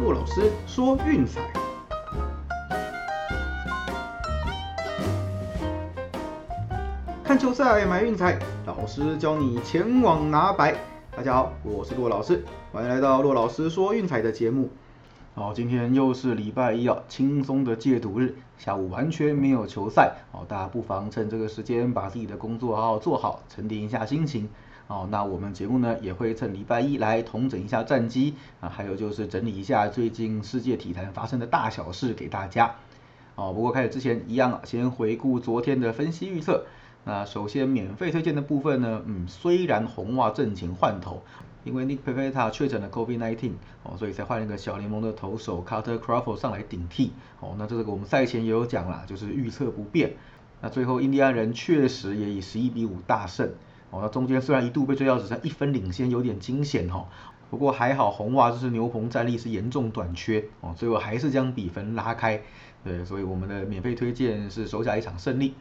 骆老师说运彩，看球赛买运彩，老师教你前往拿白。大家好，我是骆老师，欢迎来到骆老师说运彩的节目。好，今天又是礼拜一啊，轻松的戒赌日，下午完全没有球赛，好，大家不妨趁这个时间把自己的工作好好做好，沉淀一下心情。哦，那我们节目呢也会趁礼拜一来统整一下战绩啊，还有就是整理一下最近世界体坛发生的大小事给大家。哦，不过开始之前一样啊，先回顾昨天的分析预测。那首先免费推荐的部分呢，嗯，虽然红袜阵前换头，因为 Nick Pivetta 确诊了 COVID-19，哦，所以才换了一个小联盟的投手 Carter Crawford 上来顶替。哦，那这个我们赛前也有讲啦，就是预测不变。那最后印第安人确实也以十一比五大胜。哦，那中间虽然一度被追到只剩一分领先，有点惊险哈。不过还好红袜这是牛棚战力是严重短缺哦，最后还是将比分拉开。对，所以我们的免费推荐是手下一场胜利。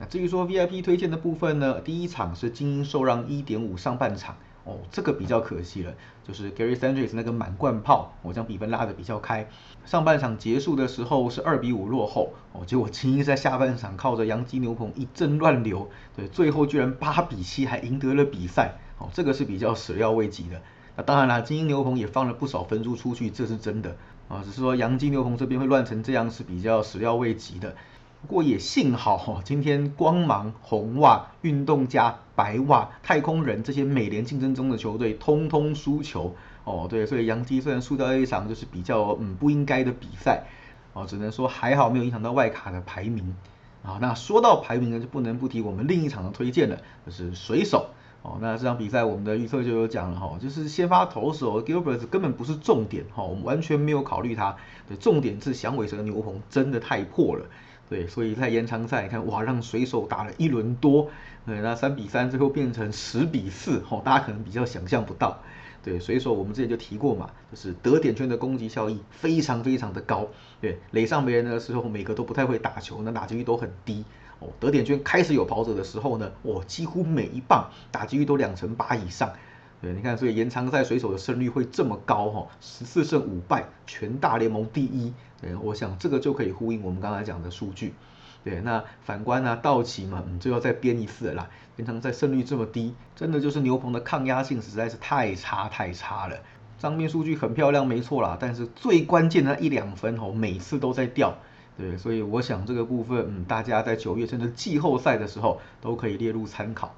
那至于说 VIP 推荐的部分呢，第一场是精英受让一点五上半场。哦，这个比较可惜了，就是 Gary Sanchez 那个满贯炮，我将比分拉得比较开。上半场结束的时候是二比五落后，哦，结果精英在下半场靠着洋基牛棚一阵乱流，对，最后居然八比七还赢得了比赛，哦，这个是比较始料未及的。那当然啦，精英牛棚也放了不少分数出去，这是真的，啊，只是说洋基牛棚这边会乱成这样是比较始料未及的。不过也幸好哈，今天光芒、红袜、运动家、白袜、太空人这些美联竞争中的球队通通输球哦，对，所以杨基虽然输掉一场就是比较嗯不应该的比赛哦，只能说还好没有影响到外卡的排名啊。那说到排名呢，就不能不提我们另一场的推荐了，就是水手哦。那这场比赛我们的预测就有讲了哈，就是先发投手 Gilbert 根本不是重点哈，我们完全没有考虑他，对，重点是响尾蛇牛棚真的太破了。对，所以在延长赛，你看哇，让水手打了一轮多，对，那三比三最后变成十比四，吼，大家可能比较想象不到。对，水手我们之前就提过嘛，就是得点圈的攻击效益非常非常的高，对，垒上没人的时候，每个都不太会打球，那打击率都很低。哦，得点圈开始有跑者的时候呢，哦，几乎每一棒打击率都两成八以上。对，你看，所以延长赛水手的胜率会这么高哈，十四胜五败，全大联盟第一。对，我想这个就可以呼应我们刚才讲的数据。对，那反观呢，道奇嘛，嗯，就要再编一次啦。延长赛胜率这么低，真的就是牛棚的抗压性实在是太差太差了。账面数据很漂亮，没错啦，但是最关键的一两分哦，每次都在掉。对，所以我想这个部分，嗯，大家在九月甚至季后赛的时候都可以列入参考。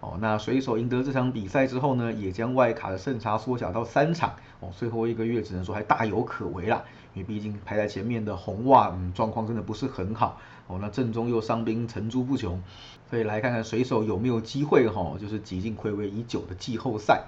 哦，那水手赢得这场比赛之后呢，也将外卡的胜差缩小到三场。哦，最后一个月只能说还大有可为啦，因为毕竟排在前面的红袜，嗯，状况真的不是很好。哦，那正中又伤兵层出不穷，所以来看看水手有没有机会哈，就是挤进暌违已久的季后赛。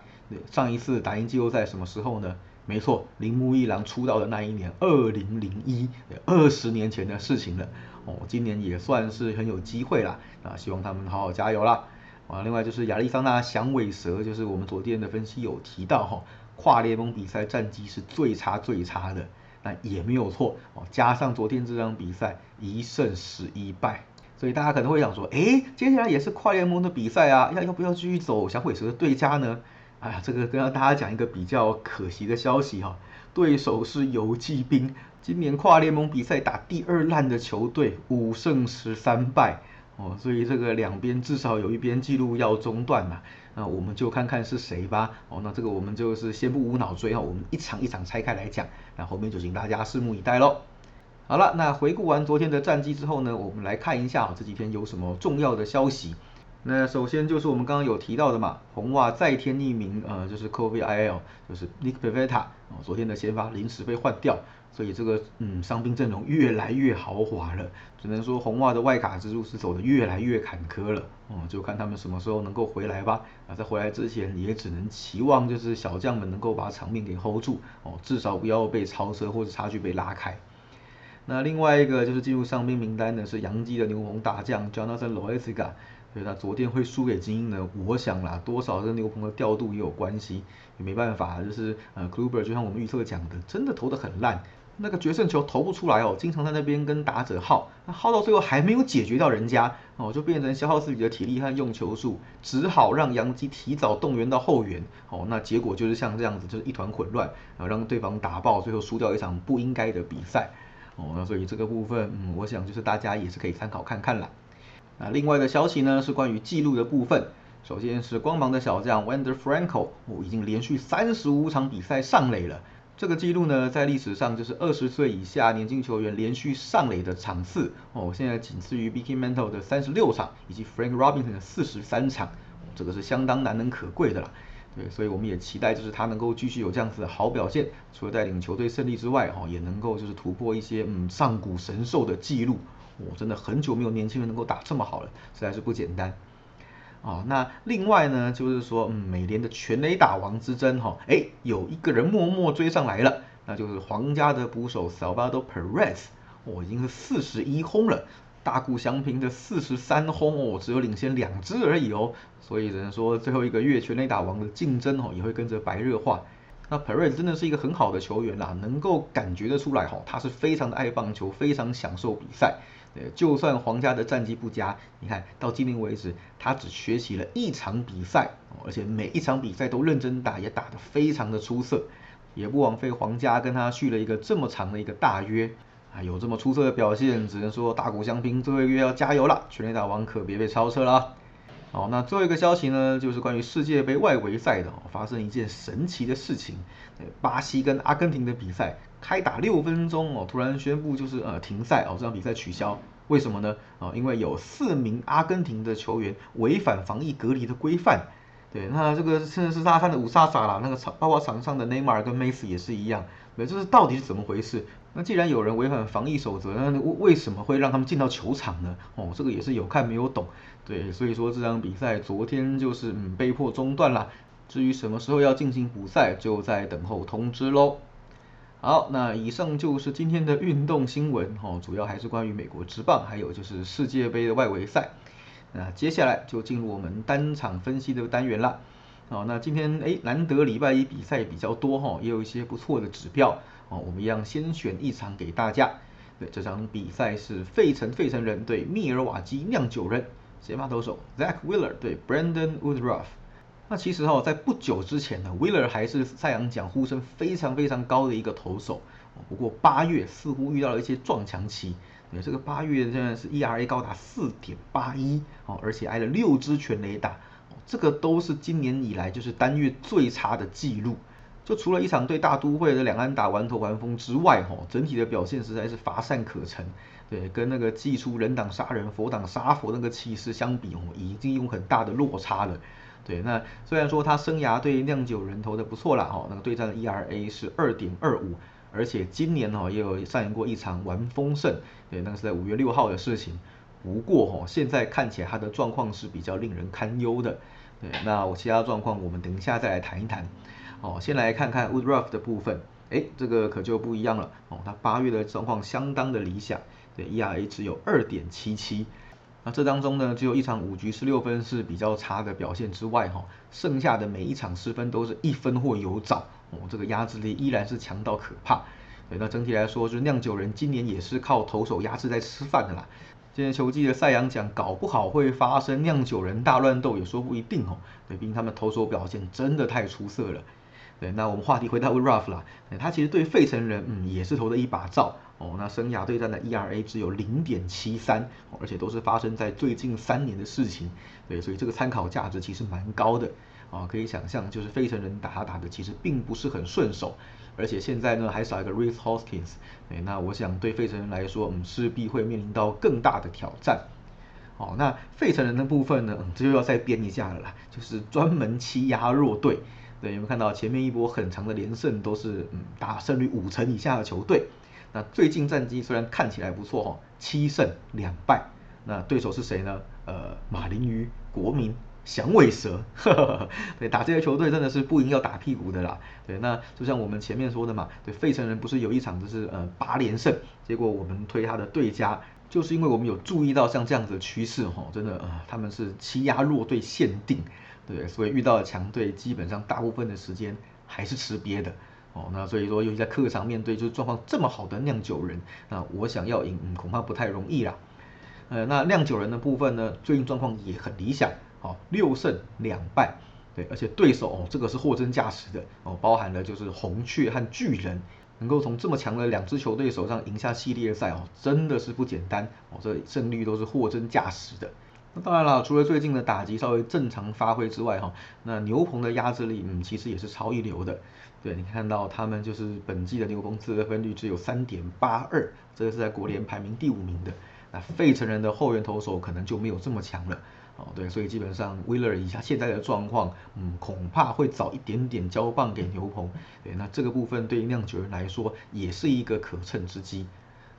上一次打赢季后赛什么时候呢？没错，铃木一郎出道的那一年，二零零一，二十年前的事情了。哦，今年也算是很有机会啦。啊，希望他们好好加油啦。啊，另外就是亚利桑那响尾蛇，就是我们昨天的分析有提到哈，跨联盟比赛战绩是最差最差的，那也没有错哦。加上昨天这场比赛一胜十一败，所以大家可能会想说，哎，接下来也是跨联盟的比赛啊，要要不要继续走响尾蛇的对家呢？哎呀，这个跟大家讲一个比较可惜的消息哈，对手是游击兵，今年跨联盟比赛打第二烂的球队，五胜十三败。哦，所以这个两边至少有一边记录要中断嘛，那我们就看看是谁吧。哦，那这个我们就是先不无脑追哈，我们一场一场拆开来讲，那后面就请大家拭目以待喽。好了，那回顾完昨天的战绩之后呢，我们来看一下这几天有什么重要的消息。那首先就是我们刚刚有提到的嘛，红袜再添匿名，呃，就是 Kobe IL，就是 Nick Pivetta，哦，昨天的先发临时被换掉。所以这个嗯伤兵阵容越来越豪华了，只能说红袜的外卡之路是走的越来越坎坷了，哦，就看他们什么时候能够回来吧。啊，在回来之前也只能期望就是小将们能够把场面给 hold 住，哦，至少不要被超车或者差距被拉开。那另外一个就是进入伤兵名单的是洋基的牛棚大将 Jonathan Loaiza。所以他昨天会输给精英呢，我想啦，多少跟牛棚的调度也有关系，也没办法，就是呃，Kluber 就像我们预测讲的，真的投的很烂。那个决胜球投不出来哦，经常在那边跟打者耗，那耗到最后还没有解决掉人家哦，就变成消耗自己的体力和用球数，只好让杨基提早动员到后援哦，那结果就是像这样子，就是一团混乱然后，让对方打爆，最后输掉一场不应该的比赛哦，那所以这个部分，嗯，我想就是大家也是可以参考看看啦。那另外的消息呢是关于记录的部分，首先是光芒的小将 Wander Franco，哦，已经连续三十五场比赛上垒了。这个记录呢，在历史上就是二十岁以下年轻球员连续上垒的场次哦，现在仅次于 b i k y Mantle 的三十六场，以及 Frank Robinson 的四十三场，这个是相当难能可贵的啦。对，所以我们也期待就是他能够继续有这样子的好表现，除了带领球队胜利之外，哈，也能够就是突破一些嗯上古神兽的记录。我真的很久没有年轻人能够打这么好了，实在是不简单。哦，那另外呢，就是说，嗯，美联的全垒打王之争，哈，哎，有一个人默默追上来了，那就是皇家的捕手 Salvador Perez，哦，已经是四十一轰了，大谷翔平的四十三轰哦，只有领先两支而已哦，所以只能说最后一个月全垒打王的竞争哦，也会跟着白热化。那 Perez 真的是一个很好的球员啦，能够感觉得出来，哈，他是非常的爱棒球，非常享受比赛。就算皇家的战绩不佳，你看到今年为止，他只缺席了一场比赛，而且每一场比赛都认真打，也打得非常的出色，也不枉费皇家跟他续了一个这么长的一个大约。啊，有这么出色的表现，只能说大谷翔平这个月要加油了，全垒打王可别被超车了。好，那最后一个消息呢，就是关于世界杯外围赛的，发生一件神奇的事情，巴西跟阿根廷的比赛。开打六分钟哦，突然宣布就是呃停赛哦，这场比赛取消，为什么呢？啊，因为有四名阿根廷的球员违反防疫隔离的规范。对，那这个甚至是大三的五杀杀啦，那个场包括场上的内马尔跟梅西也是一样。对，这是到底是怎么回事？那既然有人违反防疫守则，那为什么会让他们进到球场呢？哦，这个也是有看没有懂。对，所以说这场比赛昨天就是嗯被迫中断了。至于什么时候要进行补赛，就在等候通知喽。好，那以上就是今天的运动新闻哦，主要还是关于美国职棒，还有就是世界杯的外围赛。那接下来就进入我们单场分析的单元啦。哦，那今天哎，难得礼拜一比赛比较多哈，也有一些不错的指标哦。我们一样先选一场给大家。对，这场比赛是费城费城人对密尔瓦基酿酒人，先发投手 Zach Wheeler 对 Brandon Woodruff。那其实哈，在不久之前呢，Wheeler 还是赛扬奖呼声非常非常高的一个投手。不过八月似乎遇到了一些撞墙期，对这个八月现在是 ERA 高达四点八一哦，而且挨了六支全垒打，这个都是今年以来就是单月最差的记录。就除了一场对大都会的两安打完投完封之外，哈，整体的表现实在是乏善可陈。对，跟那个祭出人挡杀人，佛挡杀佛那个气势相比，哦，已经有很大的落差了。对，那虽然说他生涯对酿酒人投的不错啦，哈，那个对战的 ERA 是二点二五，而且今年哈也有上演过一场完封胜，对，那个是在五月六号的事情。不过哈，现在看起来他的状况是比较令人堪忧的。对，那我其他状况我们等一下再来谈一谈。哦，先来看看 Woodruff 的部分，哎，这个可就不一样了。哦，他八月的状况相当的理想，对，ERA 只有二点七七。那这当中呢，只有一场五局十六分是比较差的表现之外，哈，剩下的每一场失分都是一分或有找，哦，这个压制力依然是强到可怕。对，那整体来说，就是酿酒人今年也是靠投手压制在吃饭的啦。今年球季的赛扬奖搞不好会发生酿酒人大乱斗，也说不一定哦。对，毕竟他们投手表现真的太出色了。对，那我们话题回到 Ruff 啦，他其实对费城人，嗯，也是投的一把照。哦，那生涯对战的 ERA 只有零点七三，而且都是发生在最近三年的事情，对，所以这个参考价值其实蛮高的，啊，可以想象就是费城人打他打的其实并不是很顺手，而且现在呢还少一个 Reese Hoskins，哎，那我想对费城人来说，嗯，势必会面临到更大的挑战，哦，那费城人的部分呢，这就要再编一下了啦，就是专门欺压弱队，对，有没有看到前面一波很长的连胜都是嗯打胜率五成以下的球队？那最近战绩虽然看起来不错哈，七胜两败，那对手是谁呢？呃，马林鱼、国民、响尾蛇，呵呵呵对，打这些球队真的是不赢要打屁股的啦。对，那就像我们前面说的嘛，对，费城人不是有一场就是呃八连胜，结果我们推他的对家，就是因为我们有注意到像这样子的趋势哈，真的呃他们是欺压弱队限定，对，所以遇到了强队基本上大部分的时间还是吃瘪的。哦，那所以说尤其在客场面对就是状况这么好的酿酒人，那我想要赢，嗯，恐怕不太容易啦。呃，那酿酒人的部分呢，最近状况也很理想，好，六胜两败，对，而且对手哦，这个是货真价实的哦，包含了就是红雀和巨人，能够从这么强的两支球队手上赢下系列赛哦，真的是不简单哦，这胜率都是货真价实的。那当然了，除了最近的打击稍微正常发挥之外哈，那牛棚的压制力，嗯，其实也是超一流的。对你看到他们就是本季的牛棚自得分率只有三点八二，这个是在国联排名第五名的。那费城人的后援投手可能就没有这么强了。哦，对，所以基本上威勒以下现在的状况，嗯，恐怕会早一点点交棒给牛棚。对，那这个部分对于酿酒人来说也是一个可乘之机。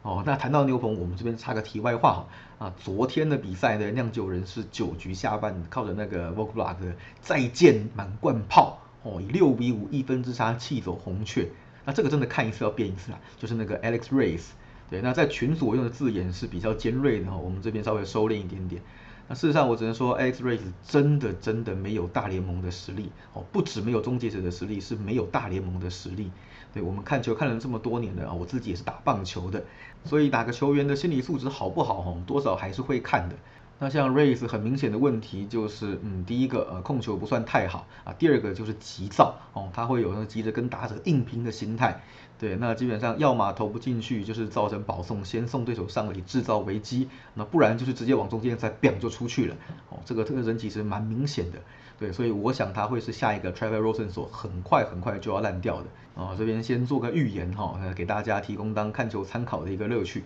哦，那谈到牛棚，我们这边插个题外话哈，啊，昨天的比赛呢，酿酒人是九局下半靠着那个 v o g l a k 再见满贯炮，哦，以六比五一分之差气走红雀，那这个真的看一次要变一次啊，就是那个 Alex Race，对，那在群组用的字眼是比较尖锐的哈，我们这边稍微收敛一点点。那事实上，我只能说，X Rays 真的真的没有大联盟的实力哦，不止没有终结者的实力，是没有大联盟的实力。对我们看球看了这么多年了啊，我自己也是打棒球的，所以打个球员的心理素质好不好，哈，多少还是会看的。那像 Race 很明显的问题就是，嗯，第一个呃控球不算太好啊，第二个就是急躁哦，他会有那急着跟打者硬拼的心态。对，那基本上要么投不进去，就是造成保送，先送对手上垒制造危机，那不然就是直接往中间再 bang 就出去了。哦，这个这个人其实蛮明显的。对，所以我想他会是下一个 Trevor Rosen 所很快很快就要烂掉的。哦，这边先做个预言哈，给大家提供当看球参考的一个乐趣。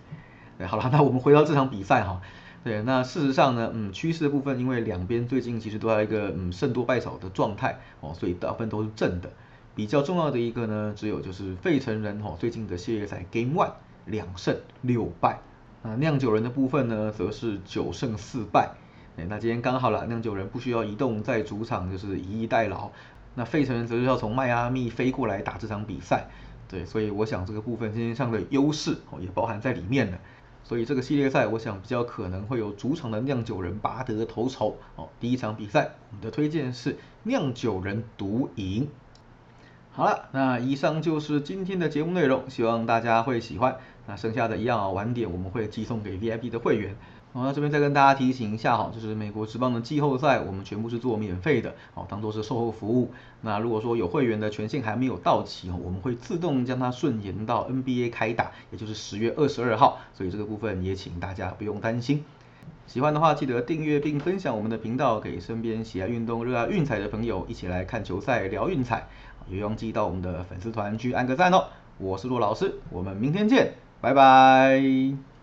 对，好了，那我们回到这场比赛哈。对，那事实上呢，嗯，趋势的部分，因为两边最近其实都在一个嗯胜多败少的状态哦，所以大部分都是正的。比较重要的一个呢，只有就是费城人哦最近的系列赛 Game One 两胜六败，那酿酒人的部分呢，则是九胜四败。哎，那今天刚好了，酿酒人不需要移动，在主场就是以逸待劳。那费城人则是要从迈阿密飞过来打这场比赛，对，所以我想这个部分今天上的优势哦也包含在里面了。所以这个系列赛，我想比较可能会有主场的酿酒人拔得头筹哦。第一场比赛，我们的推荐是酿酒人独赢。好了，那以上就是今天的节目内容，希望大家会喜欢。那剩下的一样啊，晚点我们会寄送给 VIP 的会员。好，那这边再跟大家提醒一下哈，就是美国职棒的季后赛，我们全部是做免费的，哦，当做是售后服务。那如果说有会员的权限还没有到期，我们会自动将它顺延到 NBA 开打，也就是十月二十二号。所以这个部分也请大家不用担心。喜欢的话，记得订阅并分享我们的频道，给身边喜爱运动、热爱运彩的朋友一起来看球赛、聊运彩。也忘记到我们的粉丝团去按个赞哦。我是骆老师，我们明天见，拜拜。